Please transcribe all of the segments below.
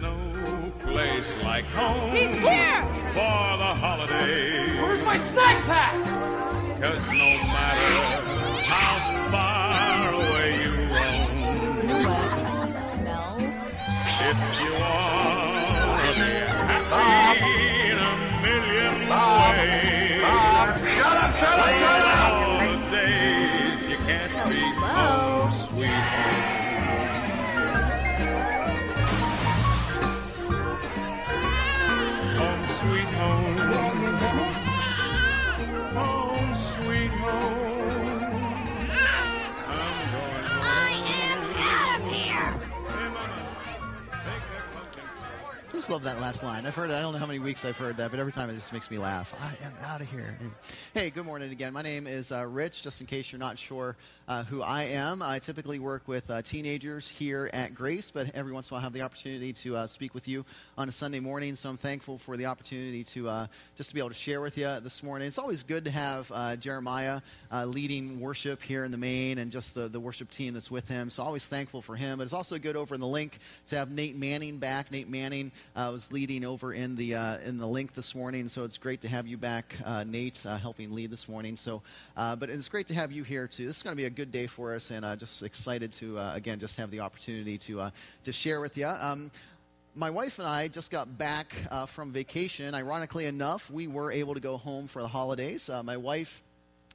no place like home He's here! for the holidays. Where's my snack pack? Cause no matter how far away you roam, You know what? He smells. if you wanna be ah. happy in a million ways, just love that last line. I've heard it. I don't know how many weeks I've heard that, but every time it just makes me laugh. I am out of here. Hey, good morning again. My name is uh, Rich. Just in case you're not sure uh, who I am, I typically work with uh, teenagers here at Grace, but every once in a while I have the opportunity to uh, speak with you on a Sunday morning. So I'm thankful for the opportunity to uh, just to be able to share with you this morning. It's always good to have uh, Jeremiah leading worship here in the main and just the, the worship team that's with him. So always thankful for him. But it's also good over in the link to have Nate Manning back. Nate Manning uh, was leading over in the uh, in the link this morning, so it's great to have you back, uh, Nate, uh, helping lead this morning. So, uh, but it's great to have you here too. This is going to be a good day for us, and just excited to again just have the opportunity to to share with you. Um, my wife and I just got back from vacation. Ironically enough, we were able to go home for the holidays. My wife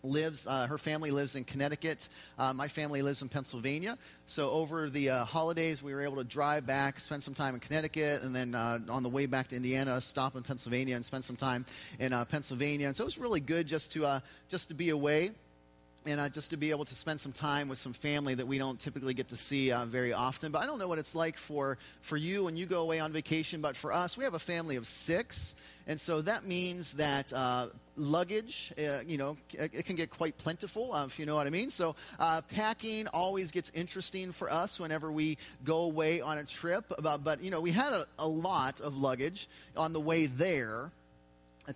lives uh, her family lives in connecticut. Uh, my family lives in pennsylvania. So over the uh, holidays we were able to drive back spend some time in connecticut and then uh, on the way back to indiana stop in pennsylvania and spend some time in uh, pennsylvania. And so it was really good just to uh, just to be away and uh, just to be able to spend some time with some family that we don't typically get to see uh, very often. But I don't know what it's like for, for you when you go away on vacation, but for us, we have a family of six. And so that means that uh, luggage, uh, you know, it, it can get quite plentiful, uh, if you know what I mean. So uh, packing always gets interesting for us whenever we go away on a trip. But, but you know, we had a, a lot of luggage on the way there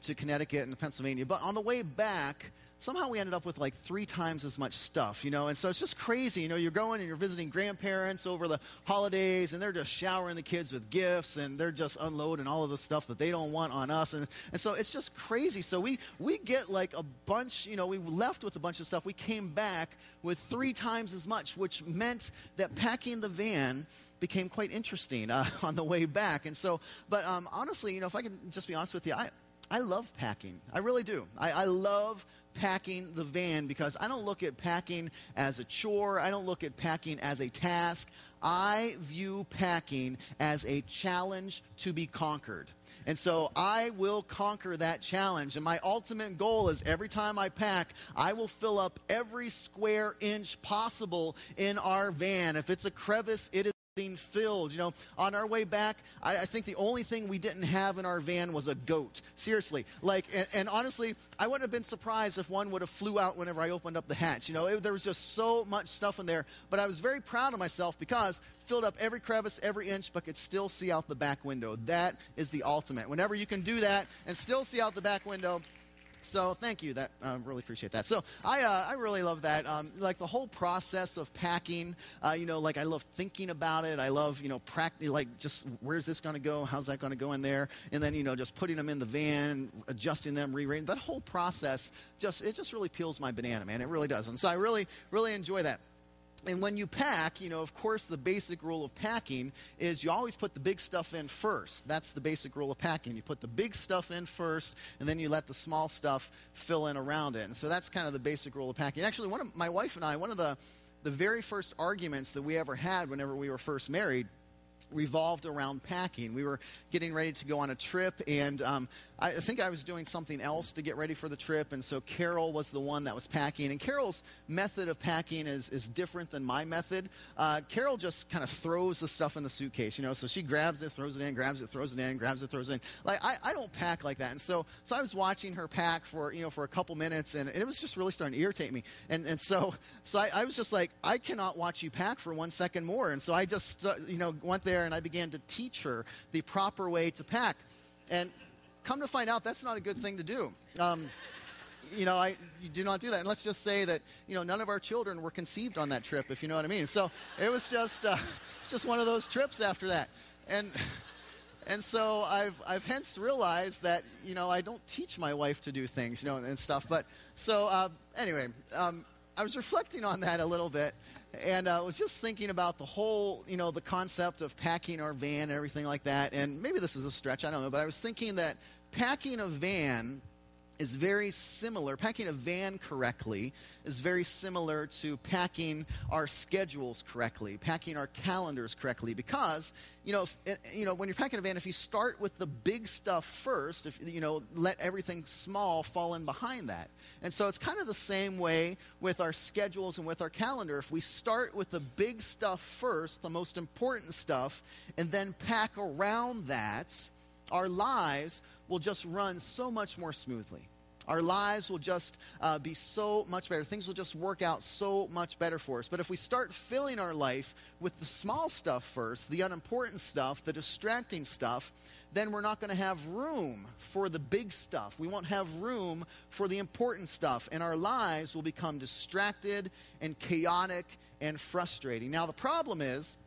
to Connecticut and Pennsylvania. But on the way back, somehow we ended up with like three times as much stuff, you know? And so it's just crazy. You know, you're going and you're visiting grandparents over the holidays, and they're just showering the kids with gifts, and they're just unloading all of the stuff that they don't want on us. And, and so it's just crazy. So we, we get like a bunch, you know, we left with a bunch of stuff. We came back with three times as much, which meant that packing the van became quite interesting uh, on the way back. And so, but um, honestly, you know, if I can just be honest with you, I, I love packing. I really do. I, I love packing the van because I don't look at packing as a chore. I don't look at packing as a task. I view packing as a challenge to be conquered. And so I will conquer that challenge. And my ultimate goal is every time I pack, I will fill up every square inch possible in our van. If it's a crevice, it is being filled. You know, on our way back, I, I, think the only thing we didn't have in our van was a goat. Seriously, like, and, and, honestly, I wouldn't have been surprised if one would have flew out whenever I opened up the hatch. You know, it, there was just so much stuff in there. But I was very proud of myself because filled up every crevice, every inch, but could still see out the back window. That is the ultimate. Whenever you can do that and still see out the back window, so thank you. That um, really appreciate that. So I uh, I really love that. Um, like the whole process of packing. Uh, you know, like I love thinking about it. I love you know practically like just where's this going to go? How's that going to go in there? And then you know just putting them in the van, adjusting them, rearranging. That whole process just it just really peels my banana, man. It really does. And so I really really enjoy that and when you pack, you know, of course, the basic rule of packing is you always put the big stuff in first. That's the basic rule of packing. You put the big stuff in first, and then you let the small stuff fill in around it. And so that's kind of the basic rule of packing. Actually, one of my wife and I, one of the the very first arguments that we ever had whenever we were first married revolved around packing. We were getting ready to go on a trip, and um, I think I was doing something else to get ready for the trip, and so Carol was the one that was packing. And Carol's method of packing is, is different than my method. Uh, Carol just kind of throws the stuff in the suitcase, you know, so she grabs it, throws it in, grabs it, throws it in, grabs it, throws it in. Like, I, I don't pack like that. And so, so I was watching her pack for, you know, for a couple minutes, and it was just really starting to irritate me. And, and so, so I, I was just like, I cannot watch you pack for one second more. And so I just, uh, you know, went there and I began to teach her the proper way to pack. And come to find out, that's not a good thing to do. Um, you know, I you do not do that. And let's just say that you know none of our children were conceived on that trip, if you know what I mean. So it was just uh, it's just one of those trips after that. And And so I've, I've hence realized that, you know, I don't teach my wife to do things, you know, and stuff. But so, uh, anyway, um, I was reflecting on that a little bit and I uh, was just thinking about the whole, you know, the concept of packing our van and everything like that. And maybe this is a stretch, I don't know, but I was thinking that packing a van is very similar. Packing a van correctly is very similar to packing our schedules correctly, packing our calendars correctly. Because you know, if, eh, you know, when you're packing a van, if you start with the big stuff first, if you know, let everything small fall in behind that. And so it's kind of the same way with our schedules and with our calendar. If we start with the big stuff first, the most important stuff, and then pack around that, our lives will just run so much more smoothly. Our lives will just uh, be so much better. Things will just work out so much better for us. But if we start filling our life with the small stuff first, the unimportant stuff, the distracting stuff, then we're not going to have room for the big stuff. We won't have room for the important stuff. And our lives will become distracted and chaotic and frustrating. Now, the problem is,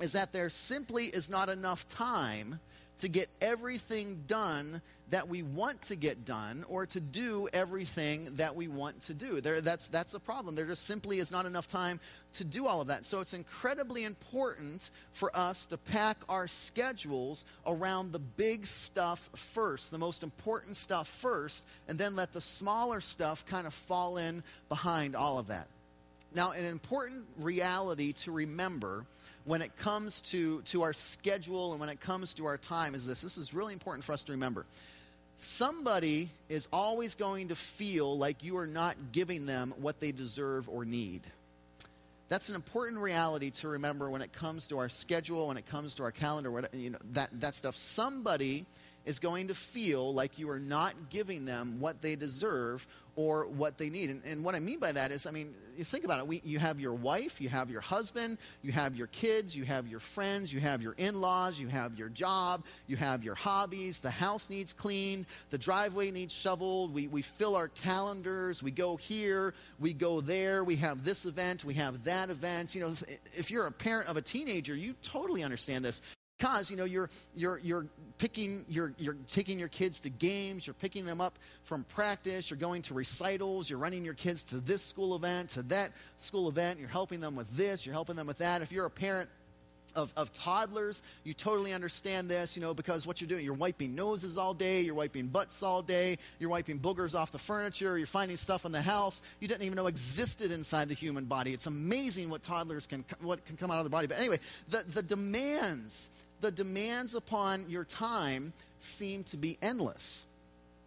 is that there simply is not enough time to get everything done that we want to get done or to do everything that we want to do. There, that's, that's a problem. There just simply is not enough time to do all of that. So it's incredibly important for us to pack our schedules around the big stuff first, the most important stuff first, and then let the smaller stuff kind of fall in behind all of that. Now, an important reality to remember when it comes to, to our schedule and when it comes to our time is this. This is really important for us to remember. Somebody is always going to feel like you are not giving them what they deserve or need. That's an important reality to remember when it comes to our schedule, when it comes to our calendar, what, you know, that, that stuff. Somebody is going to feel like you are not giving them what they deserve or what they need. And, and what I mean by that is, I mean, you think about it. We, you have your wife, you have your husband, you have your kids, you have your friends, you have your in laws, you have your job, you have your hobbies. The house needs cleaned, the driveway needs shoveled. We, we fill our calendars, we go here, we go there, we have this event, we have that event. You know, if you're a parent of a teenager, you totally understand this because you know you're you're you're picking you're you're taking your kids to games you're picking them up from practice you're going to recitals you're running your kids to this school event to that school event you're helping them with this you're helping them with that if you're a parent of, of toddlers, you totally understand this, you know, because what you're doing, you're wiping noses all day, you're wiping butts all day, you're wiping boogers off the furniture, you're finding stuff in the house you didn't even know existed inside the human body. It's amazing what toddlers can, what can come out of their body. But anyway, the, the demands the demands upon your time seem to be endless.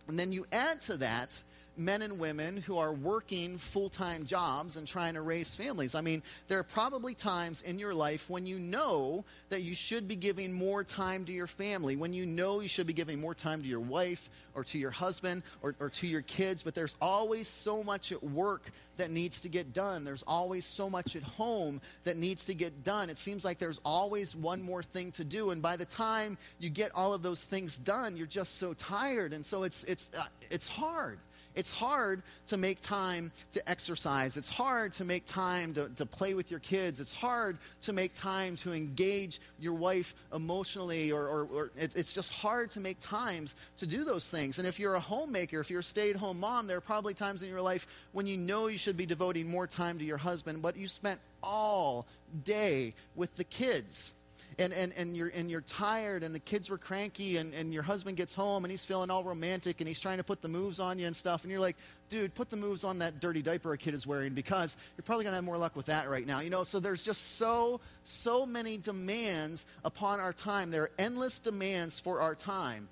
And then you add to that men and women who are working full time jobs and trying to raise families. I mean, there are probably times in your life when you know that you should be giving more time to your family, when you know you should be giving more time to your wife or to your husband or, or to your kids, but there's always so much at work that needs to get done. There's always so much at home that needs to get done. It seems like there's always one more thing to do. And by the time you get all of those things done, you're just so tired. And so it's, it's, uh, it's hard. It's hard to make time to exercise. It's hard to make time to, to play with your kids. It's hard to make time to engage your wife emotionally, or, or, or it, it's just hard to make times to do those things. And if you're a homemaker, if you're a stay at home mom, there are probably times in your life when you know you should be devoting more time to your husband, but you spent all day with the kids and, and, and, you're, and you're tired and the kids were cranky and, and your husband gets home and he's feeling all romantic and he's trying to put the moves on you and stuff and you're like dude put the moves on that dirty diaper a kid is wearing because you're probably going to have more luck with that right now you know? So there's just so so many demands upon our time. There are endless demands for our time.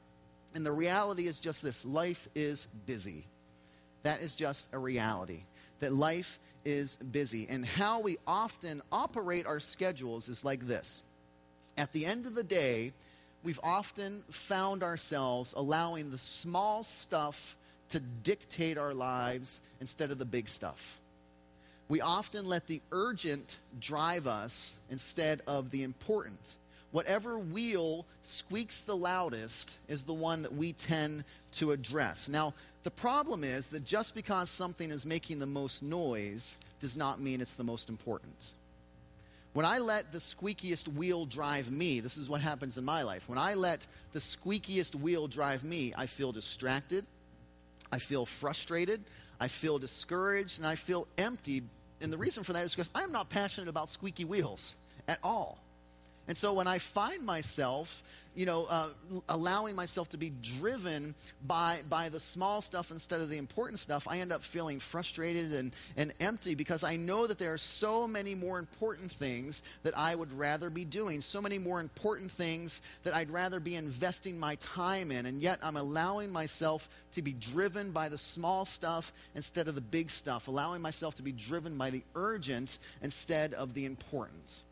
And the reality is just this life is busy. That is just a reality that life is busy. And how we often operate our schedules is like this at the end of the day, we've often found ourselves allowing the small stuff to dictate our lives instead of the big stuff. We often let the urgent drive us instead of the important. Whatever wheel squeaks the loudest is the one that we tend to address. Now, the problem is that just because something is making the most noise does not mean it's the most important. When I let the squeakiest wheel drive me, this is what happens in my life. When I let the squeakiest wheel drive me, I feel distracted, I feel frustrated, I feel discouraged, and I feel empty. And the reason for that is because I'm not passionate about squeaky wheels at all. And so when I find myself, you know, uh, allowing myself to be driven by, by the small stuff instead of the important stuff, I end up feeling frustrated and, and empty because I know that there are so many more important things that I would rather be doing, so many more important things that I'd rather be investing my time in. And yet I'm allowing myself to be driven by the small stuff instead of the big stuff, allowing myself to be driven by the urgent instead of the important.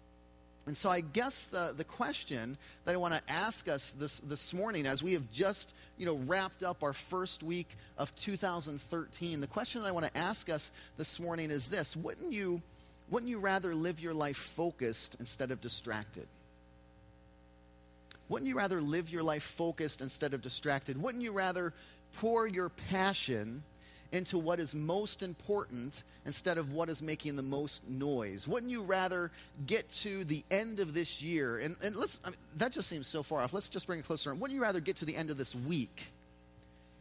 And so I guess the, the question that I want to ask us this, this morning as we have just you know, wrapped up our first week of 2013, the question that I want to ask us this morning is this. Wouldn't you, wouldn't you rather live your life focused instead of distracted? Wouldn't you rather live your life focused instead of distracted? Wouldn't you rather pour your passion into what is most important instead of what is making the most noise? Wouldn't you rather get to the end of this year? And, and let's, I mean, that just seems so far off. Let's just bring it closer. Wouldn't you rather get to the end of this week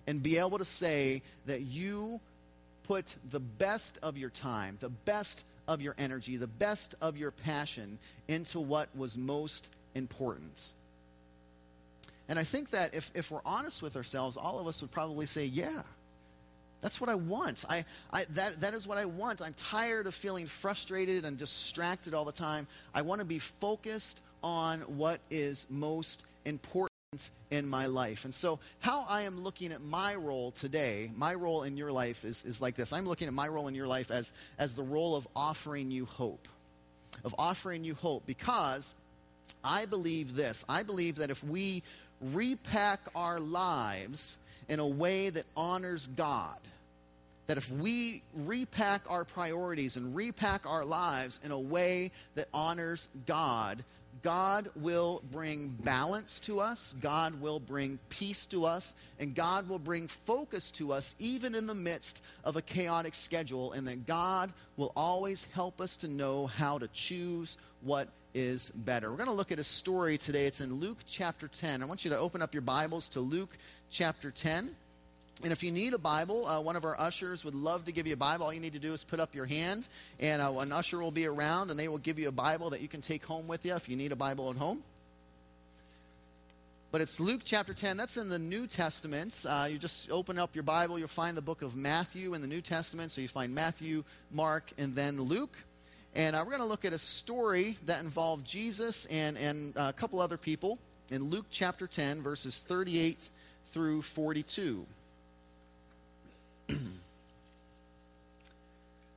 and be able to say that you put the best of your time, the best of your energy, the best of your passion into what was most important? And I think that if, if we're honest with ourselves, all of us would probably say, yeah. That's what I want. I, I, that, that is what I want. I'm tired of feeling frustrated and distracted all the time. I want to be focused on what is most important in my life. And so, how I am looking at my role today, my role in your life is, is like this. I'm looking at my role in your life as, as the role of offering you hope. Of offering you hope because I believe this. I believe that if we repack our lives in a way that honors God, that if we repack our priorities and repack our lives in a way that honors God, God will bring balance to us, God will bring peace to us, and God will bring focus to us even in the midst of a chaotic schedule, and that God will always help us to know how to choose what is better. We're going to look at a story today. It's in Luke chapter 10. I want you to open up your Bibles to Luke chapter 10. And if you need a Bible, uh, one of our ushers would love to give you a Bible. All you need to do is put up your hand, and uh, an usher will be around, and they will give you a Bible that you can take home with you if you need a Bible at home. But it's Luke chapter 10. That's in the New Testament. Uh, you just open up your Bible, you'll find the book of Matthew in the New Testament. So you find Matthew, Mark, and then Luke. And uh, we're going to look at a story that involved Jesus and, and uh, a couple other people in Luke chapter 10, verses 38 through 42.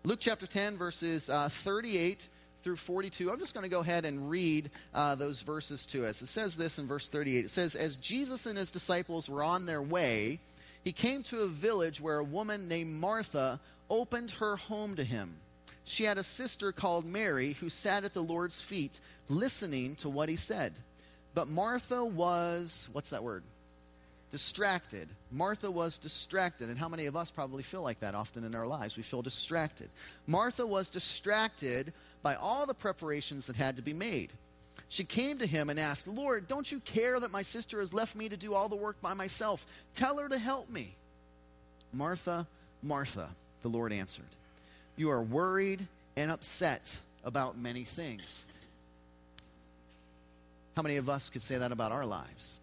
Luke chapter 10, verses uh, 38 through 42. I'm just going to go ahead and read uh, those verses to us. It says this in verse 38. It says, As Jesus and his disciples were on their way, he came to a village where a woman named Martha opened her home to him. She had a sister called Mary who sat at the Lord's feet listening to what he said. But Martha was, what's that word? Distracted. Martha was distracted. And how many of us probably feel like that often in our lives? We feel distracted. Martha was distracted by all the preparations that had to be made. She came to him and asked, Lord, don't you care that my sister has left me to do all the work by myself? Tell her to help me. Martha, Martha, the Lord answered, You are worried and upset about many things. How many of us could say that about our lives?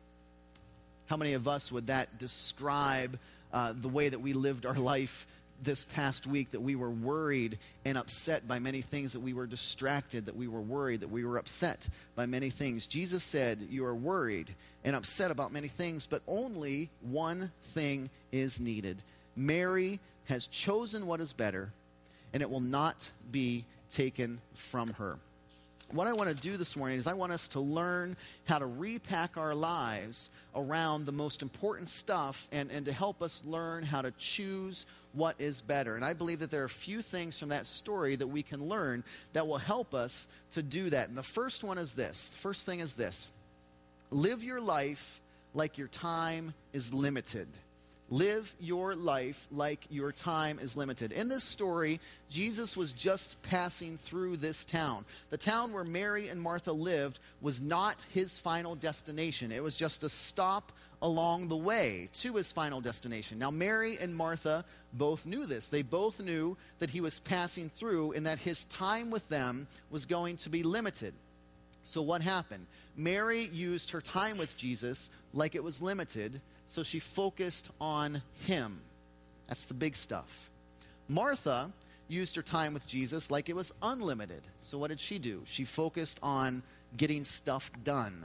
How many of us would that describe uh, the way that we lived our life this past week? That we were worried and upset by many things, that we were distracted, that we were worried, that we were upset by many things. Jesus said, You are worried and upset about many things, but only one thing is needed. Mary has chosen what is better, and it will not be taken from her what I want to do this morning is I want us to learn how to repack our lives around the most important stuff and, and to help us learn how to choose what is better. And I believe that there are a few things from that story that we can learn that will help us to do that. And the first one is this the first thing is this live your life like your time is limited. Live your life like your time is limited. In this story, Jesus was just passing through this town. The town where Mary and Martha lived was not his final destination, it was just a stop along the way to his final destination. Now, Mary and Martha both knew this. They both knew that he was passing through and that his time with them was going to be limited. So, what happened? Mary used her time with Jesus like it was limited so she focused on him. That's the big stuff. Martha used her time with Jesus like it was unlimited. So what did she do? She focused on getting stuff done.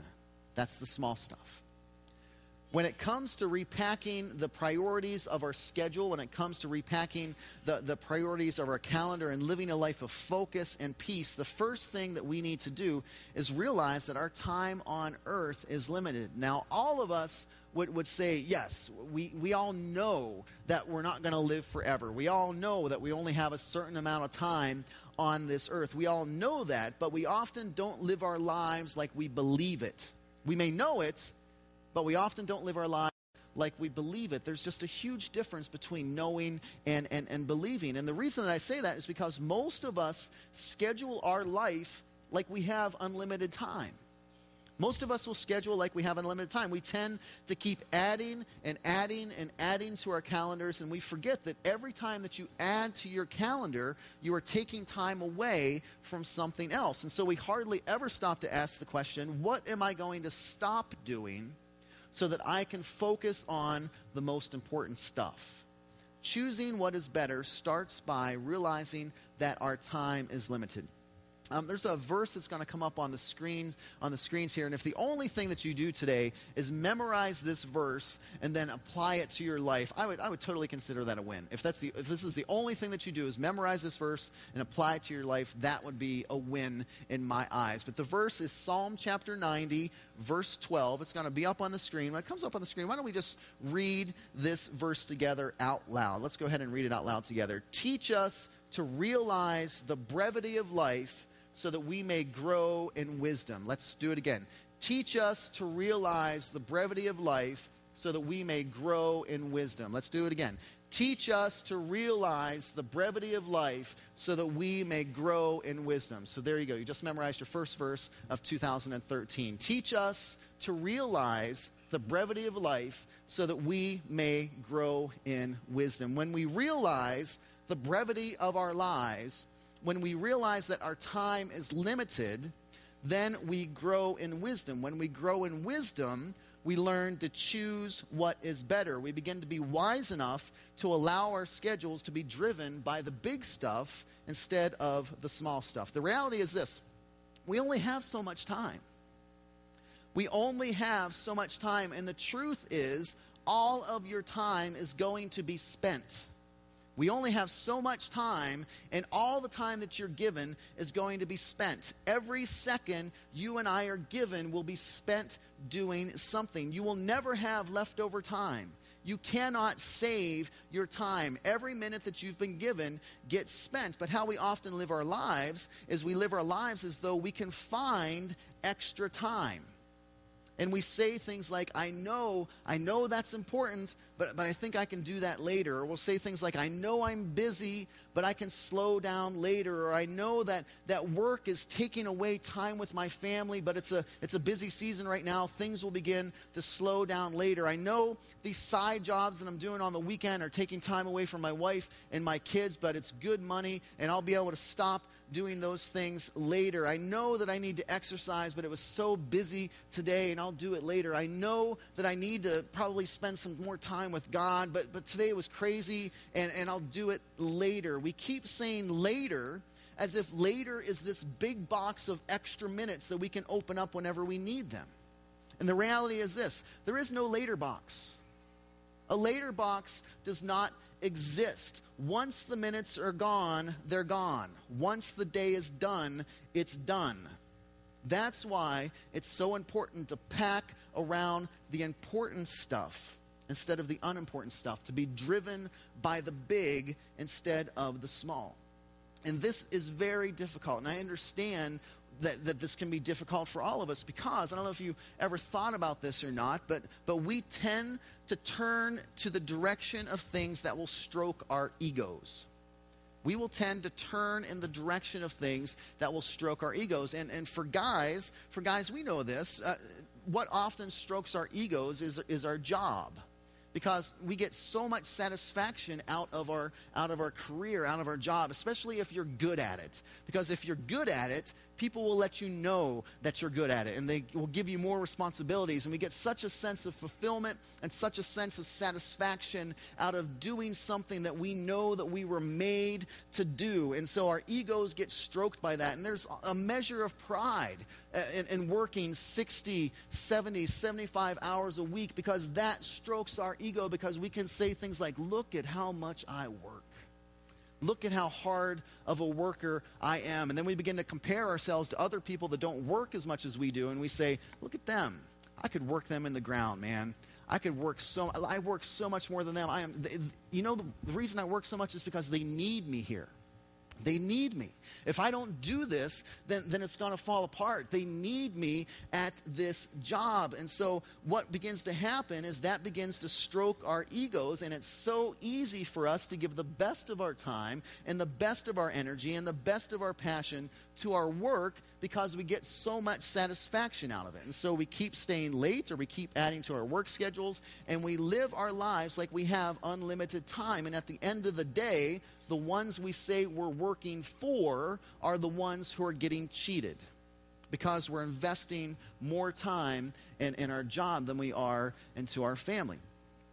That's the small stuff. When it comes to repacking the priorities of our schedule, when it comes to repacking the, the priorities of our calendar and living a life of focus and peace, the first thing that we need to do is realize that our time on earth is limited. Now, all of us would, would say, yes, we, we all know that we're not going to live forever. We all know that we only have a certain amount of time on this earth. We all know that, but we often don't live our lives like we believe it. We may know it, but we often don't live our lives like we believe it. There's just a huge difference between knowing and, and, and believing. And the reason that I say that is because most of us schedule our life like we have unlimited time. Most of us will schedule like we have unlimited time. We tend to keep adding and adding and adding to our calendars, and we forget that every time that you add to your calendar, you are taking time away from something else. And so we hardly ever stop to ask the question what am I going to stop doing so that I can focus on the most important stuff. Choosing what is better starts by realizing that our time is limited. Um, there's a verse that's going to come up on the screens on the screens here, and if the only thing that you do today is memorize this verse and then apply it to your life, I would I would totally consider that a win. If that's the if this is the only thing that you do is memorize this verse and apply it to your life, that would be a win in my eyes. But the verse is Psalm chapter 90, verse 12. It's going to be up on the screen. When it comes up on the screen, why don't we just read this verse together out loud? Let's go ahead and read it out loud together. Teach us to realize the brevity of life so that we may grow in wisdom. Let's do it again. Teach us to realize the brevity of life so that we may grow in wisdom. Let's do it again. Teach us to realize the brevity of life so that we may grow in wisdom. So there you go. You just memorized your first verse of 2013. Teach us to realize the brevity of life so that we may grow in wisdom. When we realize the brevity of our lives, when we realize that our time is limited, then we grow in wisdom. When we grow in wisdom, we learn to choose what is better. We begin to be wise enough to allow our schedules to be driven by the big stuff instead of the small stuff. The reality is this we only have so much time. We only have so much time, and the truth is, all of your time is going to be spent. We only have so much time, and all the time that you're given is going to be spent. Every second you and I are given will be spent doing something. You will never have leftover time. You cannot save your time. Every minute that you've been given gets spent. But how we often live our lives is we live our lives as though we can find extra time and we say things like i know i know that's important but, but i think i can do that later. Or we'll say things like i know i'm busy but i can slow down later. Or i know that that work is taking away time with my family but it's a it's a busy season right now. Things will begin to slow down later. I know these side jobs that i'm doing on the weekend are taking time away from my wife and my kids but it's good money and i'll be able to stop doing those things later. I know that I need to exercise, but it was so busy today and I'll do it later. I know that I need to probably spend some more time with God, but, but today it was crazy and, and I'll do it later. We keep saying later as if later is this big box of extra minutes that we can open up whenever we need them. And the reality is this there is no later box. A later box does not exist. Once the minutes are gone, they're gone. Once the day is done, it's done. That's why it's so important to pack around the important stuff instead of the unimportant stuff, to be driven by the big instead of the small. And this is very difficult. And I understand that, that this can be difficult for all of us because I don't know if you ever thought about this or not, but, but we tend to turn to the direction of things that will stroke our egos. We will tend to turn in the direction of things that will stroke our egos. And, and for guys, for guys, we know this. Uh, what often strokes our egos is, is our job because we get so much satisfaction out of our out of our career out of our job especially if you're good at it because if you're good at it people will let you know that you're good at it and they will give you more responsibilities and we get such a sense of fulfillment and such a sense of satisfaction out of doing something that we know that we were made to do and so our egos get stroked by that and there's a measure of pride uh, in, in working 60 70 75 hours a week because that strokes our ego because we can say things like look at how much i work Look at how hard of a worker I am. And then we begin to compare ourselves to other people that don't work as much as we do. And we say, look at them. I could work them in the ground, man. I could work so, I work so much more than them. I am, you know, the, the reason I work so much is because they need me here. They need me. If I don't do this, then, then it's going to fall apart. They need me at this job. And so, what begins to happen is that begins to stroke our egos, and it's so easy for us to give the best of our time and the best of our energy and the best of our passion to our work because we get so much satisfaction out of it. And so we keep staying late or we keep adding to our work schedules and we live our lives like we have unlimited time. And at the end of the day, the ones we say we're working for are the ones who are getting cheated because we're investing more time in, in our job than we are into our family.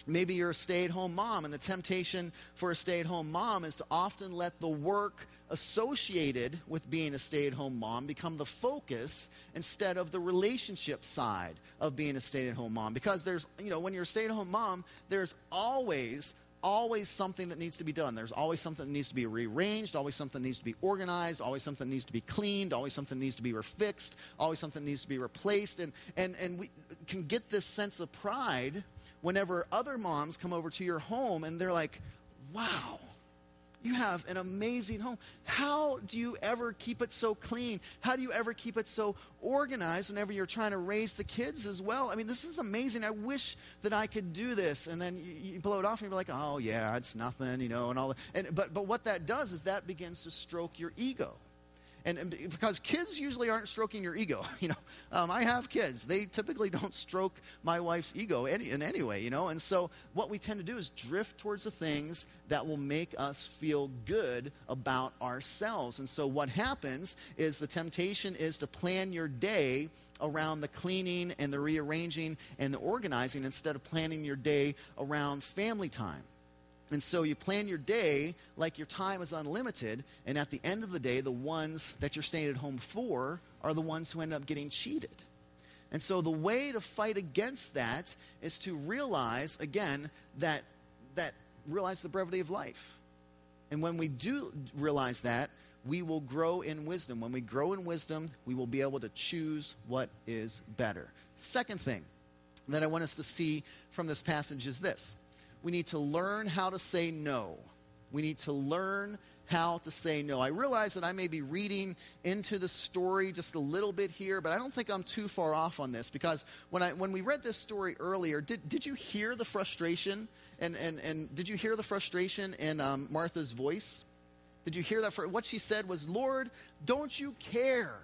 Maybe you're a stay at home mom, and the temptation for a stay at home mom is to often let the work associated with being a stay at home mom become the focus instead of the relationship side of being a stay at home mom. Because there's, you know, when you're a stay at home mom, there's always always something that needs to be done. There's always something that needs to be rearranged, always something that needs to be organized, always something that needs to be cleaned, always something needs to be refixed, always something needs to be replaced. And, and, and we can get this sense of pride whenever other moms come over to your home and they're like, wow, you have an amazing home. How do you ever keep it so clean? How do you ever keep it so organized whenever you're trying to raise the kids as well? I mean, this is amazing. I wish that I could do this. And then you, you blow it off and you're like, oh, yeah, it's nothing, you know, and all that. And, but, but what that does is that begins to stroke your ego. And, because kids usually aren't stroking your ego, you know, um, I have kids. They typically don't stroke my wife's ego any, in any way, you know. And so what we tend to do is drift towards the things that will make us feel good about ourselves. And so what happens is the temptation is to plan your day around the cleaning and the rearranging and the organizing instead of planning your day around family time. And so you plan your day like your time is unlimited, and at the end of the day, the ones that you're staying at home for are the ones who end up getting cheated. And so the way to fight against that is to realize, again, that, that realize the brevity of life. And when we do realize that, we will grow in wisdom. When we grow in wisdom, we will be able to choose what is better. Second thing that I want us to see from this passage is this we need to learn how to say no. We need to learn how to say no. I realize that I may be reading into the story just a little bit here, but I don't think I'm too far off on this because when, I, when we read this story earlier, did, did you hear the frustration? And, and, and did you hear the frustration in um, Martha's voice? Did you hear that? For, what she said was, Lord, don't you care?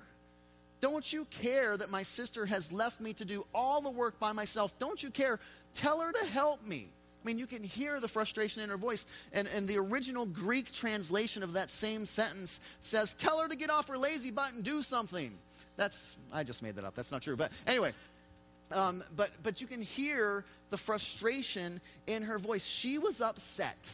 Don't you care that my sister has left me to do all the work by myself? Don't you care? Tell her to help me. I mean, you can hear the frustration in her voice. And, and the original Greek translation of that same sentence says, Tell her to get off her lazy butt and do something. That's, I just made that up. That's not true. But anyway, um, but, but you can hear the frustration in her voice. She was upset.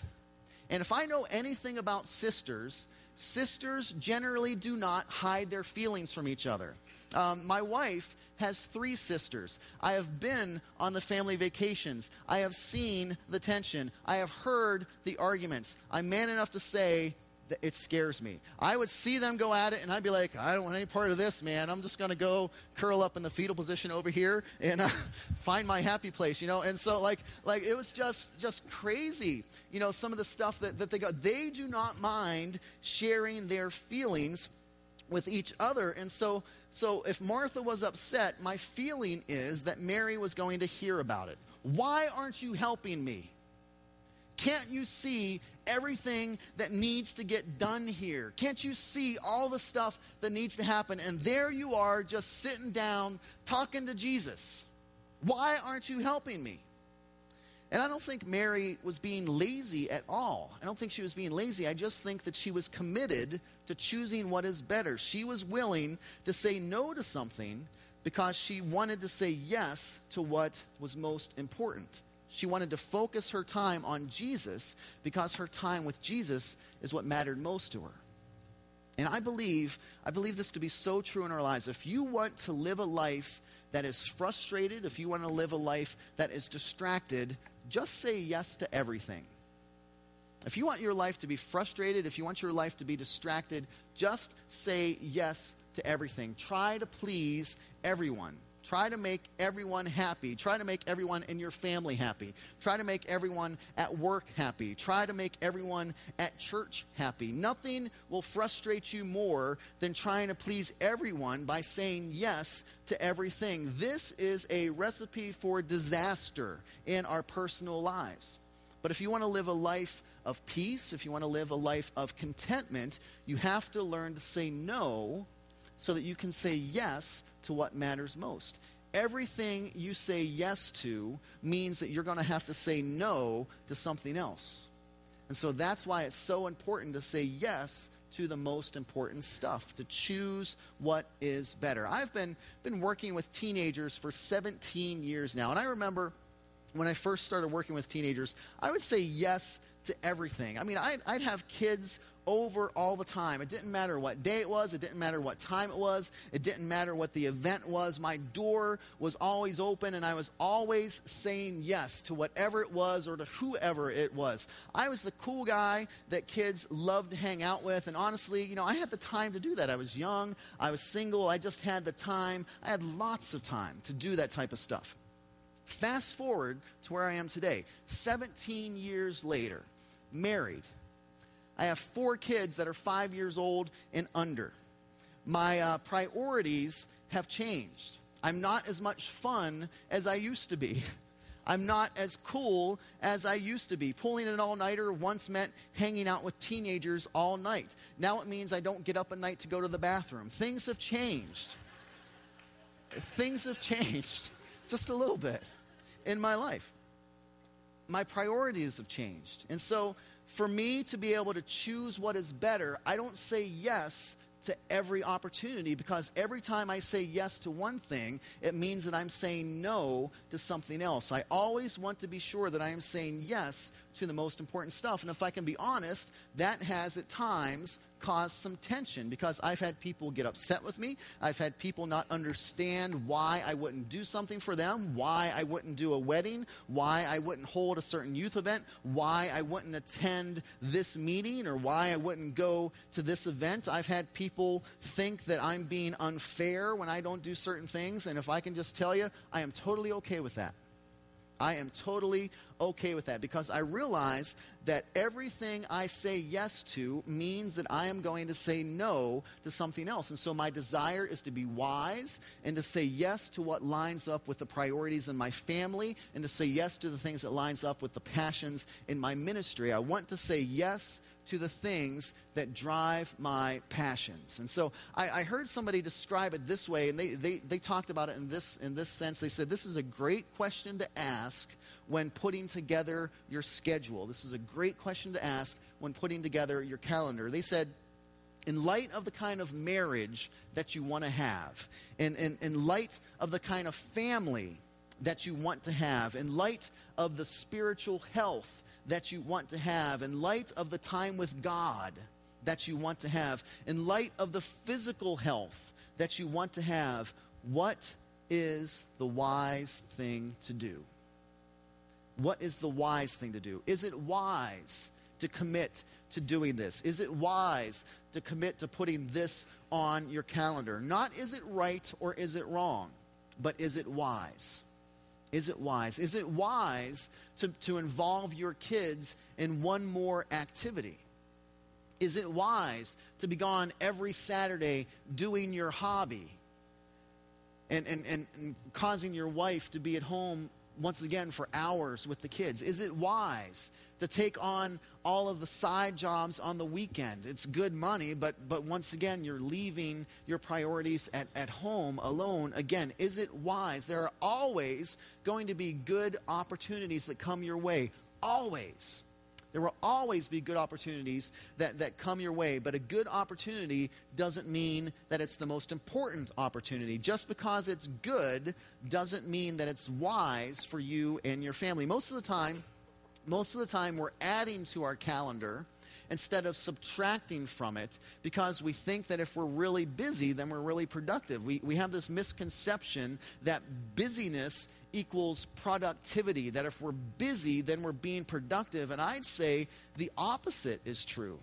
And if I know anything about sisters, sisters generally do not hide their feelings from each other. Um, my wife has three sisters. I have been on the family vacations. I have seen the tension. I have heard the arguments. I'm man enough to say it scares me. I would see them go at it and I'd be like, I don't want any part of this, man. I'm just going to go curl up in the fetal position over here and uh, find my happy place, you know? And so like like it was just just crazy. You know, some of the stuff that, that they got. They do not mind sharing their feelings with each other. And so so if Martha was upset, my feeling is that Mary was going to hear about it. Why aren't you helping me? Can't you see everything that needs to get done here? Can't you see all the stuff that needs to happen? And there you are, just sitting down, talking to Jesus. Why aren't you helping me? And I don't think Mary was being lazy at all. I don't think she was being lazy. I just think that she was committed to choosing what is better. She was willing to say no to something because she wanted to say yes to what was most important. She wanted to focus her time on Jesus because her time with Jesus is what mattered most to her. And I believe, I believe this to be so true in our lives. If you want to live a life that is frustrated, if you want to live a life that is distracted, just say yes to everything. If you want your life to be frustrated, if you want your life to be distracted, just say yes to everything. Try to please everyone. Try to make everyone happy. Try to make everyone in your family happy. Try to make everyone at work happy. Try to make everyone at church happy. Nothing will frustrate you more than trying to please everyone by saying yes to everything. This is a recipe for disaster in our personal lives. But if you want to live a life of peace, if you want to live a life of contentment, you have to learn to say no so that you can say yes to what matters most. Everything you say yes to means that you're going to have to say no to something else. And so that's why it's so important to say yes to the most important stuff, to choose what is better. I've been, been working with teenagers for 17 years now, and I remember when I first started working with teenagers, I would say yes to everything. I mean, I'd, I'd have kids over all the time. It didn't matter what day it was, it didn't matter what time it was, it didn't matter what the event was. My door was always open, and I was always saying yes to whatever it was or to whoever it was. I was the cool guy that kids loved to hang out with, and honestly, you know, I had the time to do that. I was young, I was single, I just had the time. I had lots of time to do that type of stuff. Fast forward to where I am today, 17 years later, married. I have four kids that are five years old and under. My uh, priorities have changed. I'm not as much fun as I used to be. I'm not as cool as I used to be. Pulling an all nighter once meant hanging out with teenagers all night. Now it means I don't get up at night to go to the bathroom. Things have changed. Things have changed just a little bit in my life. My priorities have changed. And so, for me to be able to choose what is better, I don't say yes to every opportunity because every time I say yes to one thing, it means that I'm saying no to something else. I always want to be sure that I am saying yes to the most important stuff. And if I can be honest, that has at times caused some tension because I've had people get upset with me. I've had people not understand why I wouldn't do something for them, why I wouldn't do a wedding, why I wouldn't hold a certain youth event, why I wouldn't attend this meeting, or why I wouldn't go to this event. I've had people think that I'm being unfair when I don't do certain things. And if I can just tell you, I am totally okay with that. I am totally okay with that because I realize that everything I say yes to means that I am going to say no to something else. And so my desire is to be wise and to say yes to what lines up with the priorities in my family and to say yes to the things that lines up with the passions in my ministry. I want to say yes to the things that drive my passions. And so I, I, heard somebody describe it this way, and they, they, they talked about it in this, in this sense. They said, This is a great question to ask when putting together your schedule. This is a great question to ask when putting together your calendar. They said, in light of the kind of marriage that you want to have, in, in, in light of the kind of family that you want to have, in light of the spiritual health that you want to have, in light of the time with God that you want to have, in light of the physical health that you want to have, what is the wise thing to do? What is the wise thing to do? Is it wise to commit to doing this? Is it wise to commit to putting this on your calendar? Not is it right or is it wrong, but is it wise? Is it wise? Is it wise to, to involve your kids in one more activity? Is it wise to be gone every Saturday doing your hobby? and, and, and, and causing your wife to be at home once again for hours with the kids? Is it wise to take on all of the side jobs on the weekend? It's good money, but, but once again, you're leaving your priorities at, at home alone. Again, is it wise? There are always going to be good opportunities that come your way. Always. There will always be good opportunities that, that come your way, but a good opportunity doesn't mean that it's the most important opportunity. Just because it's good doesn't mean that it's wise for you and your family. Most of the time, most of the time we're adding to our calendar instead of subtracting from it because we think that if we're really busy, then we're really productive. We, we have this misconception that busyness equals productivity, that if we're busy, then we're being productive. And I'd say the opposite is true.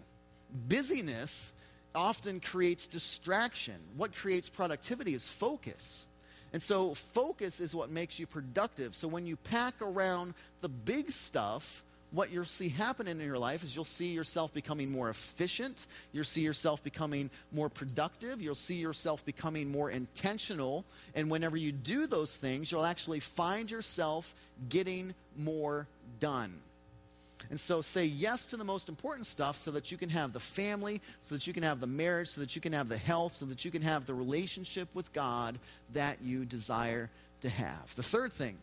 Busyness often creates distraction. What creates productivity is focus. And so, focus is what makes you productive. So, when you pack around the big stuff, what you'll see happening in your life is you'll see yourself becoming more efficient. You'll see yourself becoming more productive. You'll see yourself becoming more intentional. And whenever you do those things, you'll actually find yourself getting more done. And so say yes to the most important stuff so that you can have the family, so that you can have the marriage, so that you can have the health, so that you can have the relationship with God that you desire to have. The third thing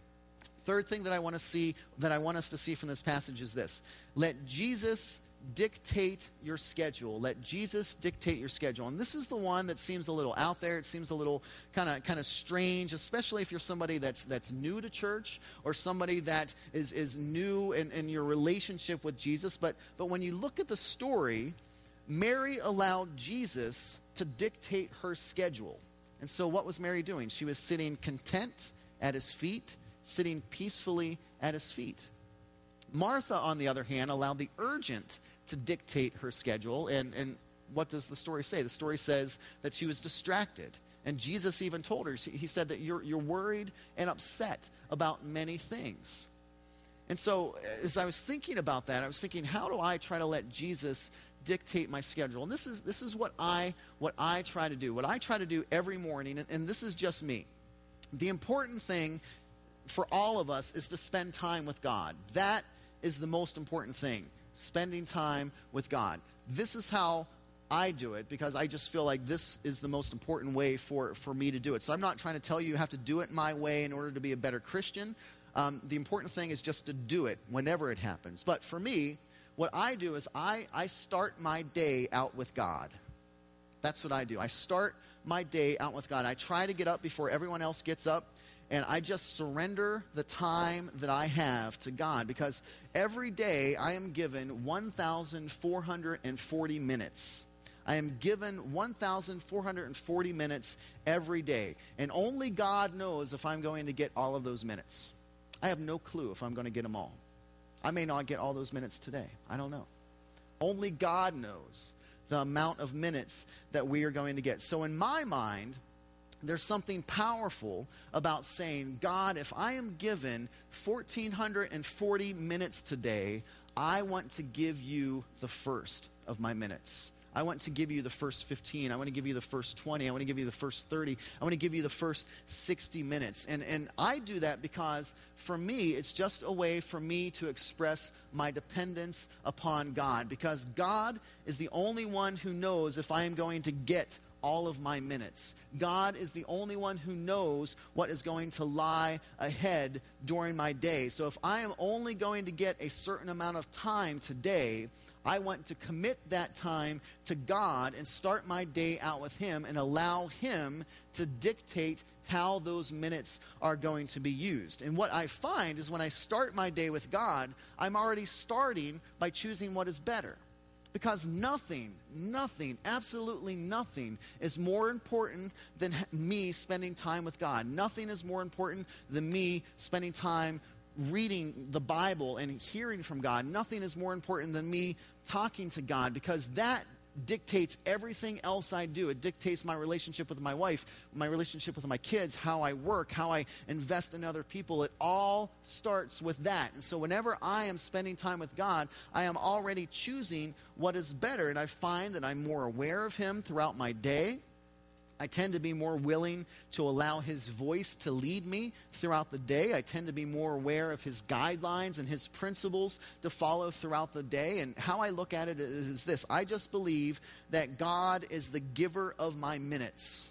Third thing that I want to see, that I want us to see from this passage is this. Let Jesus dictate your schedule. Let Jesus dictate your schedule. And this is the one that seems a little out there. It seems a little kind of kind of strange, especially if you're somebody that's that's new to church or somebody that is is new in, in your relationship with Jesus. But but when you look at the story, Mary allowed Jesus to dictate her schedule. And so what was Mary doing? She was sitting content at his feet sitting peacefully at his feet. Martha, on the other hand, allowed the urgent to dictate her schedule. And, and what does the story say? The story says that she was distracted. And Jesus even told her, he said that you're, you're worried and upset about many things. And so, uh, as I was thinking about that, I was thinking, how do I try to let Jesus dictate my schedule? And this is, this is what, I, what I try to do. What I try to do every morning, and, and this is just me. The important thing for all of us is to spend time with God. That is the most important thing, spending time with God. This is how I do it because I just feel like this is the most important way for, for me to do it. So I'm not trying to tell you you have to do it my way in order to be a better Christian. Um, the important thing is just to do it whenever it happens. But for me, what I do is I, I start my day out with God. That's what I do. I start my day out with God. I try to get up before everyone else gets up and I just surrender the time that I have to God because every day I am given 1,440 minutes. I am given 1,440 minutes every day. And only God knows if I'm going to get all of those minutes. I have no clue if I'm going to get them all. I may not get all those minutes today. I don't know. Only God knows the amount of minutes that we are going to get. So, in my mind, there's something powerful about saying, God, if I am given 1,440 minutes today, I want to give you the first of my minutes. I want to give you the first 15. I want to give you the first 20. I want to give you the first 30. I want to give you the first 60 minutes. And, and I do that because for me, it's just a way for me to express my dependence upon God. Because God is the only one who knows if I am going to get all of my minutes. God is the only one who knows what is going to lie ahead during my day. So if I am only going to get a certain amount of time today, I want to commit that time to God and start my day out with Him and allow Him to dictate how those minutes are going to be used. And what I find is when I start my day with God, I'm already starting by choosing what is better. Because nothing, nothing, absolutely nothing is more important than me spending time with God. Nothing is more important than me spending time reading the Bible and hearing from God. Nothing is more important than me talking to God because that dictates everything else I do. It dictates my relationship with my wife, my relationship with my kids, how I work, how I invest in other people. It all starts with that. And so whenever I am spending time with God, I am already choosing what is better. And I find that I'm more aware of Him throughout my day. I tend to be more willing to allow his voice to lead me throughout the day. I tend to be more aware of his guidelines and his principles to follow throughout the day. And how I look at it is this I just believe that God is the giver of my minutes.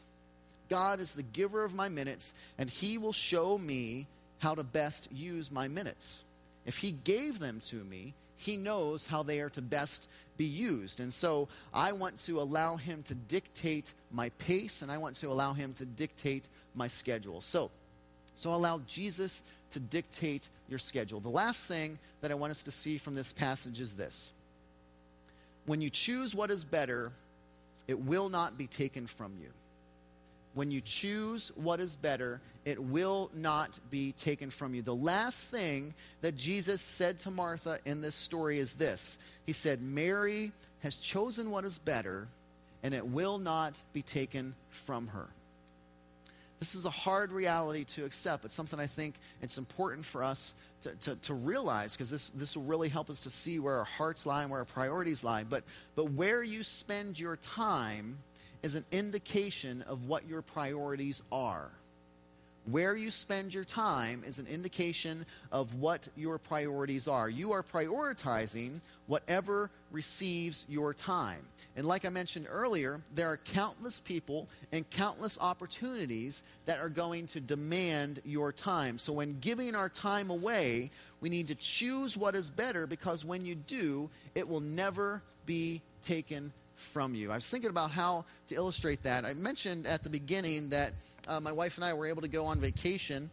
God is the giver of my minutes, and he will show me how to best use my minutes. If he gave them to me, he knows how they are to best be used. And so I want to allow him to dictate my pace and I want to allow him to dictate my schedule. So, so allow Jesus to dictate your schedule. The last thing that I want us to see from this passage is this. When you choose what is better, it will not be taken from you. When you choose what is better, it will not be taken from you. The last thing that Jesus said to Martha in this story is this He said, Mary has chosen what is better, and it will not be taken from her. This is a hard reality to accept. It's something I think it's important for us to, to, to realize because this, this will really help us to see where our hearts lie and where our priorities lie. But, but where you spend your time is an indication of what your priorities are. Where you spend your time is an indication of what your priorities are. You are prioritizing whatever receives your time. And like I mentioned earlier, there are countless people and countless opportunities that are going to demand your time. So when giving our time away, we need to choose what is better because when you do, it will never be taken from you. I was thinking about how to illustrate that. I mentioned at the beginning that uh, my wife and I were able to go on vacation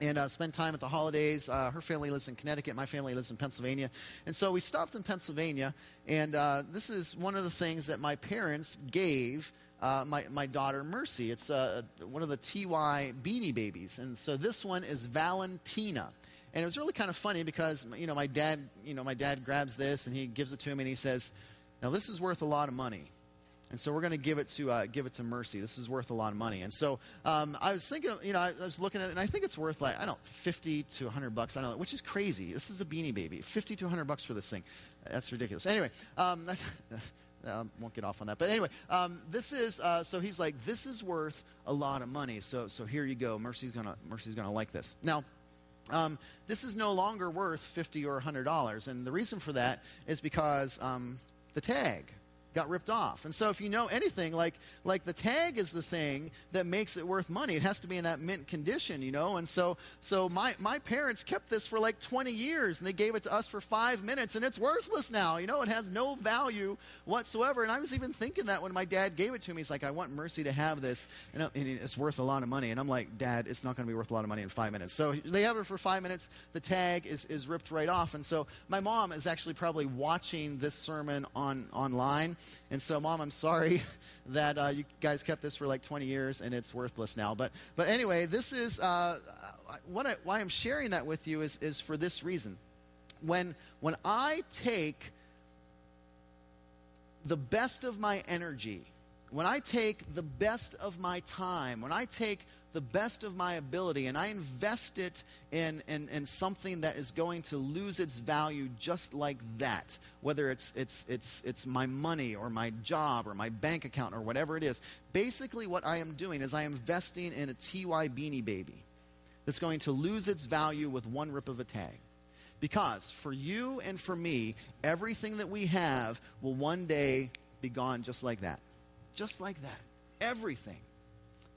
and uh, spend time at the holidays. Uh, her family lives in Connecticut, my family lives in Pennsylvania. And so we stopped in Pennsylvania, and uh, this is one of the things that my parents gave. Uh, my, my daughter Mercy. It's uh, one of the TY Beanie Babies. And so this one is Valentina. And it was really kind of funny because, you know, my dad, you know, my dad grabs this and he gives it to him and he says, now this is worth a lot of money. And so we're going to give it to uh, give it to Mercy. This is worth a lot of money. And so um, I was thinking, you know, I, I, was looking at it, and I think it's worth like I don't know, fifty to hundred bucks. I don't know, which is crazy. This is a Beanie Baby, fifty to hundred bucks for this thing. That's ridiculous. Anyway. Um, I won't get off on that. But anyway, um, this is uh, so he's like, this is worth a lot of money. So so here you go. Mercy's gonna Mercy's gonna like this. Now, um, this is no longer worth fifty or hundred dollars, and the reason for that is because um, the tag got ripped off. And so if you know anything, like like the tag is the thing that makes it worth money. It has to be in that mint condition, you know. And so so my my parents kept this for like 20 years and they gave it to us for 5 minutes and it's worthless now. You know, it has no value whatsoever. And I was even thinking that when my dad gave it to me, he's like, "I want Mercy to have this." And, it's worth a lot of money. And I'm like, "Dad, it's not going to be worth a lot of money in 5 minutes." So they have it for 5 minutes. The tag is is ripped right off. And so my mom is actually probably watching this sermon on online and so, Mom, I'm sorry that uh, you guys kept this for like 20 years and it's worthless now. But, but anyway, this is uh, what I, why I'm sharing that with you is, is for this reason. When, when I take the best of my energy, when I take the best of my time, when I take the best of my ability and I invest it in, in, in something that is going to lose its value just like that, whether it's, it's, it's, it's my money or my job or my bank account or whatever it is, basically what I am doing is I am investing in a TY Beanie Baby that's going to lose its value with one rip of a tag. Because for you and for me, everything that we have will one day be gone just like that. Just like that. Everything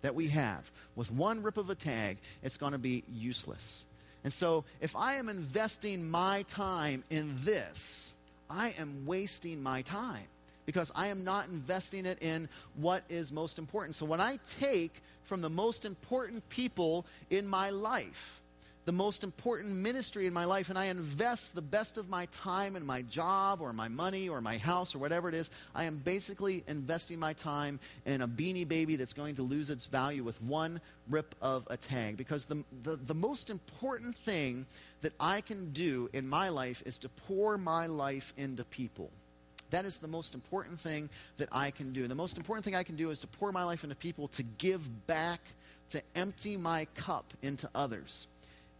that we have, with one rip of a tag, it's going to be useless. And so, if I am investing my time in this, I am wasting my time because I am not investing it in what is most important. So, when I take from the most important people in my life, the most important ministry in my life and I invest the best of my time in my job or my money or my house or whatever it is, I am basically investing my time in a beanie baby that's going to lose its value with one rip of a tag. Because the, the, the most important thing that I can do in my life is to pour my life into people. That is the most important thing that I can do. The most important thing I can do is to pour my life into people, to give back, to empty my cup into others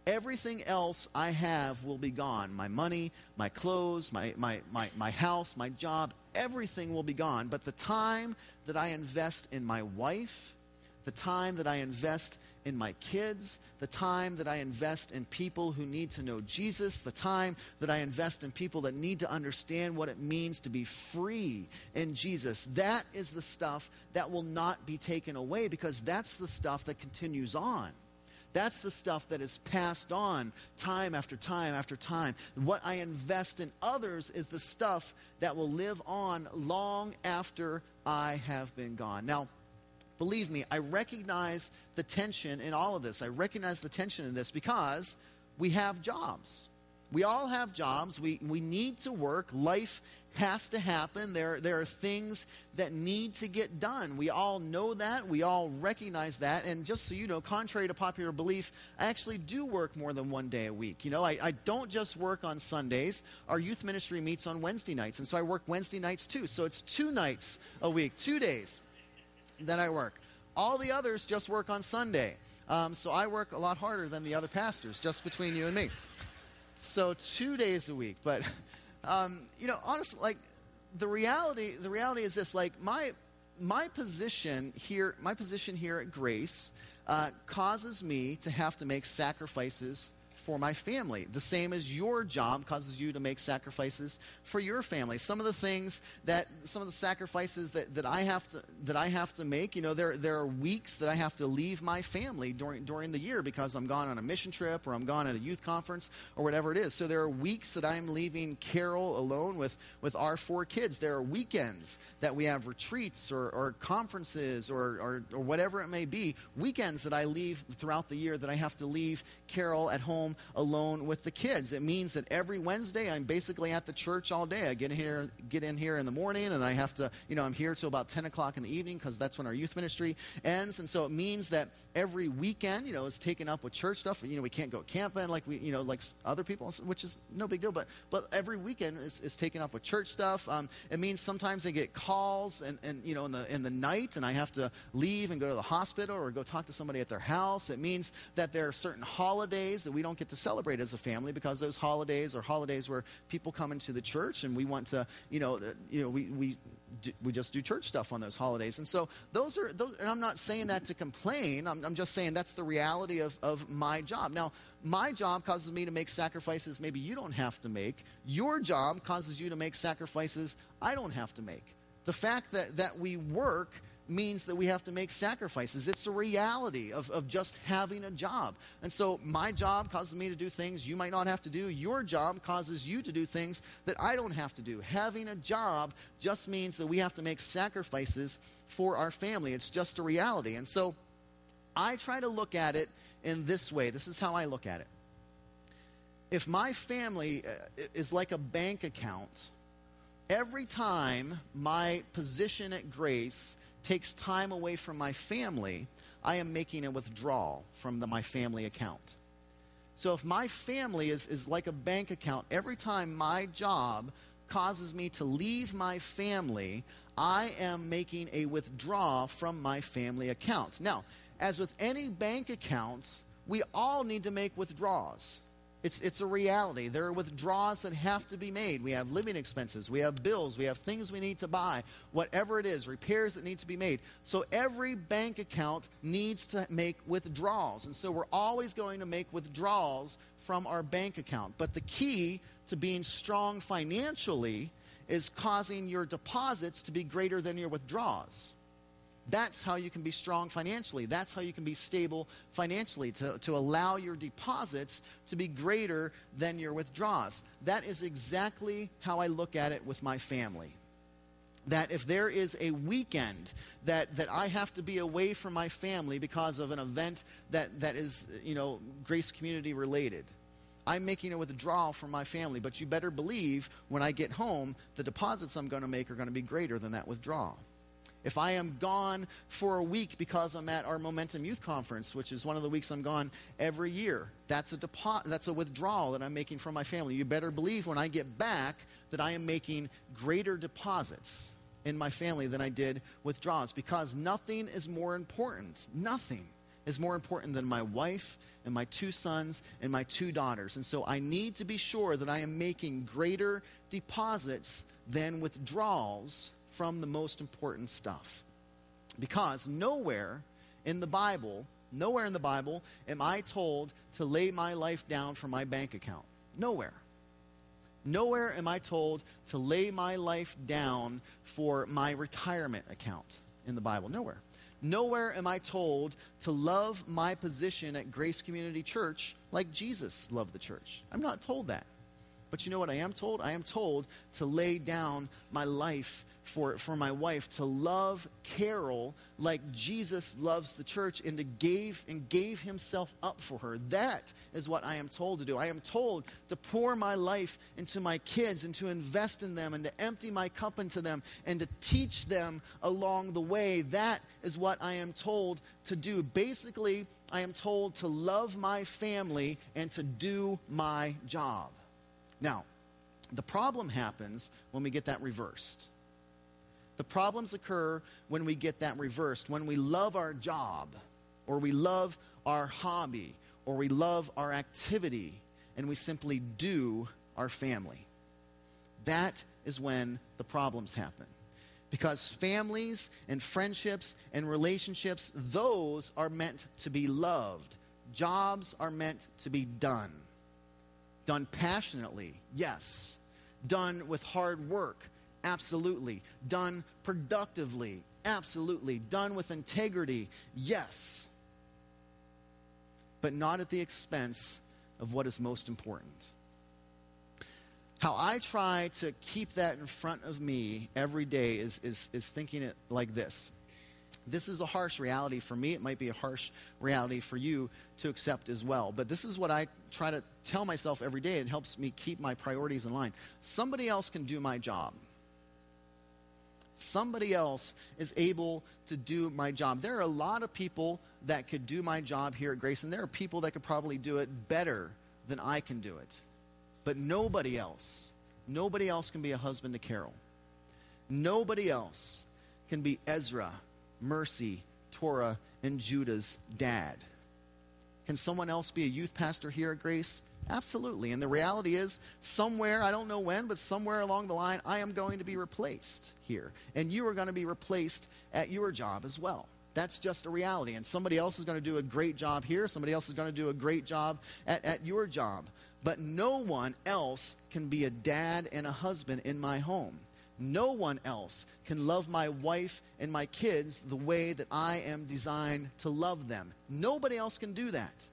everything else I have will be gone. My money, my clothes, my, my, my, my house, my job, everything will be gone. But the time that I invest in my wife, the time that I invest in my kids, the time that I invest in people who need to know Jesus, the time that I invest in people that need to understand what it means to be free in Jesus. That is the stuff that will not be taken away because that's the stuff that continues on. That's the stuff that is passed on time after time after time. What I invest in others is the stuff that will live on long after I have been gone. Now, believe me, I recognize the tension in all of this. I recognize the tension in this because we have jobs. We all have jobs. We, we need to work. Life has to happen. There, there are things that need to get done. We all know that. We all recognize that. And just so you know, contrary to popular belief, I actually do work more than one day a week. You know, I, I don't just work on Sundays. Our youth ministry meets on Wednesday nights. And so I work Wednesday nights too. So it's two nights a week, two days that I work. All the others just work on Sunday. Um, so I work a lot harder than the other pastors, just between you and me. So two days a week. But, um, you know, honestly, like, the reality, the reality is this, like, my, my position here, my position here at Grace uh, causes me to have to make sacrifices for my family. The same as your job causes you to make sacrifices for your family. Some of the things that some of the sacrifices that, that I have to that I have to make, you know, there there are weeks that I have to leave my family during during the year because I'm gone on a mission trip or I'm gone at a youth conference or whatever it is. So there are weeks that I'm leaving Carol alone with with our four kids. There are weekends that we have retreats or, or conferences or, or or whatever it may be. Weekends that I leave throughout the year that I have to leave Carol at home alone with the kids. It means that every Wednesday I'm basically at the church all day. I get here, get in here in the morning, and I have to, you know, I'm here till about 10 o'clock in the evening because that's when our youth ministry ends. And so it means that every weekend, you know, is taken up with church stuff. You know, we can't go camping like we, you know, like other people, which is no big deal. But but every weekend is, is taken up with church stuff. Um, it means sometimes they get calls and, and you know in the in the night, and I have to leave and go to the hospital or go talk to somebody at their house. It means that there are certain holidays that we don't get to celebrate as a family because those holidays are holidays where people come into the church and we want to, you know, uh, you know, we, we do, we just do church stuff on those holidays. And so those are those, and I'm not saying that to complain. I'm, I'm just saying that's the reality of, of my job. Now, my job causes me to make sacrifices maybe you don't have to make. Your job causes you to make sacrifices I don't have to make. The fact that, that we work means that we have to make sacrifices. It's a reality of, of just having a job. And so my job causes me to do things you might not have to do. Your job causes you to do things that I don't have to do. Having a job just means that we have to make sacrifices for our family. It's just a reality. And so I try to look at it in this way. This is how I look at it. If my family uh, is like a bank account, every time my position at Grace takes time away from my family, I am making a withdrawal from the, my family account. So if my family is, is like a bank account, every time my job causes me to leave my family, I am making a withdrawal from my family account. Now, as with any bank accounts, we all need to make withdrawals. It's, it's a reality. There are withdrawals that have to be made. We have living expenses, we have bills, we have things we need to buy, whatever it is, repairs that need to be made. So every bank account needs to make withdrawals. And so we're always going to make withdrawals from our bank account. But the key to being strong financially is causing your deposits to be greater than your withdrawals. That's how you can be strong financially. That's how you can be stable financially, to, to allow your deposits to be greater than your withdrawals. That is exactly how I look at it with my family. That if there is a weekend that, that I have to be away from my family because of an event that, that is, you know, grace community related, I'm making a withdrawal from my family, but you better believe when I get home, the deposits I'm going to make are going to be greater than that withdrawal. If I am gone for a week because I'm at our Momentum Youth Conference, which is one of the weeks I'm gone every year, that's a that's a withdrawal that I'm making from my family. You better believe when I get back that I am making greater deposits in my family than I did withdrawals because nothing is more important. Nothing is more important than my wife and my two sons and my two daughters. And so I need to be sure that I am making greater deposits than withdrawals from the most important stuff. Because nowhere in the Bible, nowhere in the Bible am I told to lay my life down for my bank account. Nowhere. Nowhere am I told to lay my life down for my retirement account in the Bible. Nowhere. Nowhere am I told to love my position at Grace Community Church like Jesus loved the church. I'm not told that. But you know what I am told? I am told to lay down my life for, for my wife, to love Carol like Jesus loves the church and to gave and gave himself up for her. That is what I am told to do. I am told to pour my life into my kids and to invest in them and to empty my cup into them and to teach them along the way. That is what I am told to do. Basically, I am told to love my family and to do my job. Now, the problem happens when we get that reversed. The problems occur when we get that reversed, when we love our job, or we love our hobby, or we love our activity, and we simply do our family. That is when the problems happen. Because families and friendships and relationships, those are meant to be loved. Jobs are meant to be done. Done passionately, yes. Done with hard work, absolutely. Done productively, absolutely. Done with integrity, yes. But not at the expense of what is most important. How I try to keep that in front of me every day is, is, is thinking it like this this is a harsh reality for me. It might be a harsh reality for you to accept as well. But this is what I try to tell myself every day. It helps me keep my priorities in line. Somebody else can do my job. Somebody else is able to do my job. There are a lot of people that could do my job here at Grace, and there are people that could probably do it better than I can do it. But nobody else, nobody else can be a husband to Carol. Nobody else can be Ezra Mercy, Torah, and Judah's dad. Can someone else be a youth pastor here at Grace? Absolutely. And the reality is, somewhere, I don't know when, but somewhere along the line, I am going to be replaced here. And you are going to be replaced at your job as well. That's just a reality. And somebody else is going to do a great job here. Somebody else is going to do a great job at, at your job. But no one else can be a dad and a husband in my home. No one else can love my wife and my kids the way that I am designed to love them. Nobody else can do that.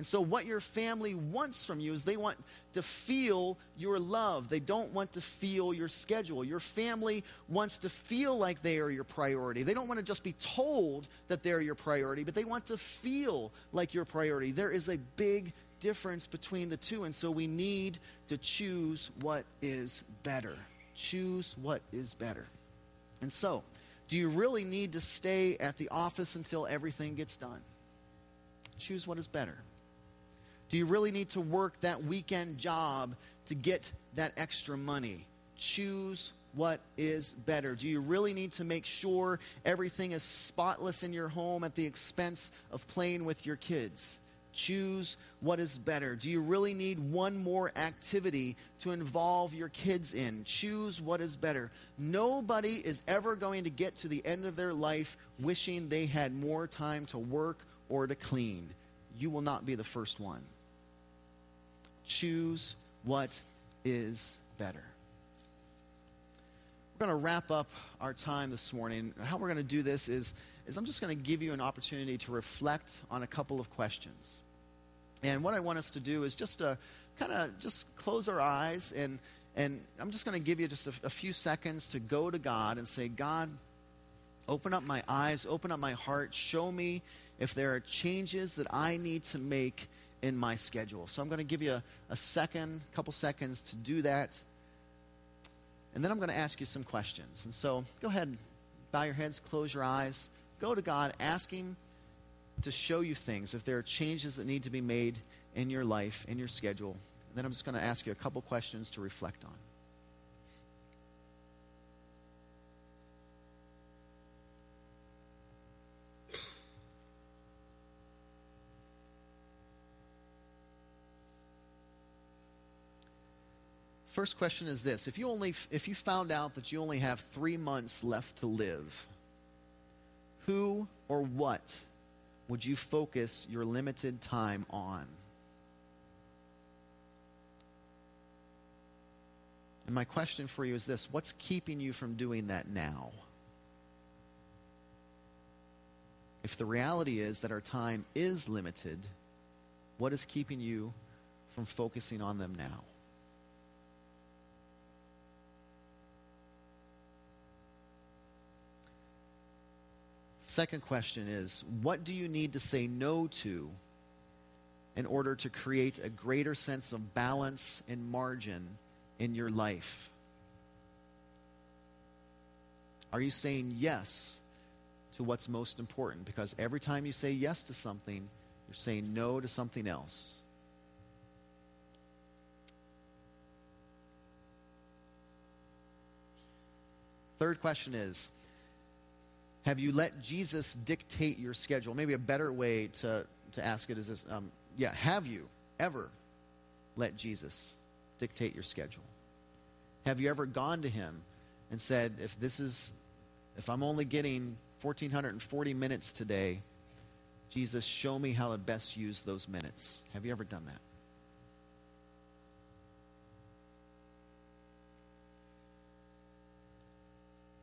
And so, what your family wants from you is they want to feel your love. They don't want to feel your schedule. Your family wants to feel like they are your priority. They don't want to just be told that they're your priority, but they want to feel like your priority. There is a big difference between the two, and so we need to choose what is better choose what is better. And so, do you really need to stay at the office until everything gets done? Choose what is better. Do you really need to work that weekend job to get that extra money? Choose what is better. Do you really need to make sure everything is spotless in your home at the expense of playing with your kids? Choose what is better. Do you really need one more activity to involve your kids in? Choose what is better. Nobody is ever going to get to the end of their life wishing they had more time to work or to clean. You will not be the first one. Choose what is better. We're going to wrap up our time this morning. How we're going to do this is is I'm just going to give you an opportunity to reflect on a couple of questions. And what I want us to do is just uh, to kind of just close our eyes and and I'm just going to give you just a, a few seconds to go to God and say, God, open up my eyes, open up my heart, show me if there are changes that I need to make in my schedule. So I'm going to give you a, a second, couple seconds to do that. And then I'm going to ask you some questions. And so go ahead, bow your heads, close your eyes. Go to God, ask Him to show you things, if there are changes that need to be made in your life, in your schedule. Then I'm just going to ask you a couple questions to reflect on. First question is this: If you only, if you found out that you only have three months left to live, who or what would you focus your limited time on? And my question for you is this what's keeping you from doing that now? If the reality is that our time is limited, what is keeping you from focusing on them now? Second question is what do you need to say no to in order to create a greater sense of balance and margin in your life? Are you saying yes to what's most important? Because every time you say yes to something, you're saying no to something else. Third question is Have you let Jesus dictate your schedule? Maybe a better way to, to ask it is this um, Yeah, have you ever let Jesus dictate your schedule? Have you ever gone to him and said, If this is, if I'm only getting 1,440 minutes today, Jesus, show me how to best use those minutes? Have you ever done that?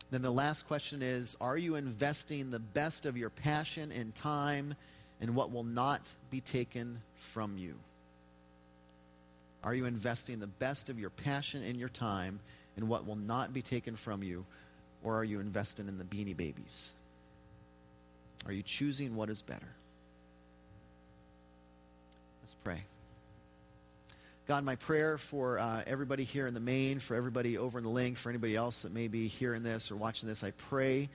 Then the last question is Are you investing the best of your passion and time in what will not be taken from you? Are you investing the best of your passion and your time in what will not be taken from you? Or are you investing in the beanie babies? Are you choosing what is better? Let's pray. God, my prayer for uh, everybody here in the main, for everybody over in the link, for anybody else that may be hearing this or watching this, I pray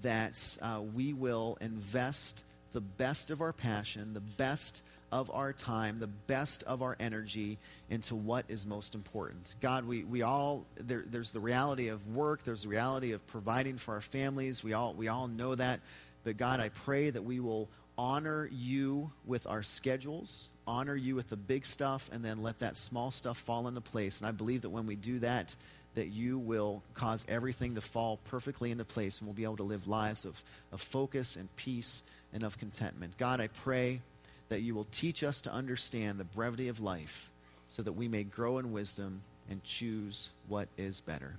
that uh, we will invest the best of our passion, the best of our time, the best of our energy into what is most important. God, we, we all, there, there's the reality of work, there's the reality of providing for our families. We all, we all know that. But God, I pray that we will honor you with our schedules, honor you with the big stuff, and then let that small stuff fall into place. And I believe that when we do that, that you will cause everything to fall perfectly into place and we'll be able to live lives of, of focus and peace and of contentment. God, I pray that you will teach us to understand the brevity of life so that we may grow in wisdom and choose what is better.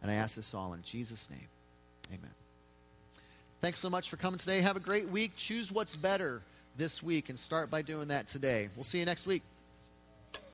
And I ask this all in Jesus' name. Amen. Thanks so much for coming today. Have a great week. Choose what's better this week and start by doing that today. We'll see you next week.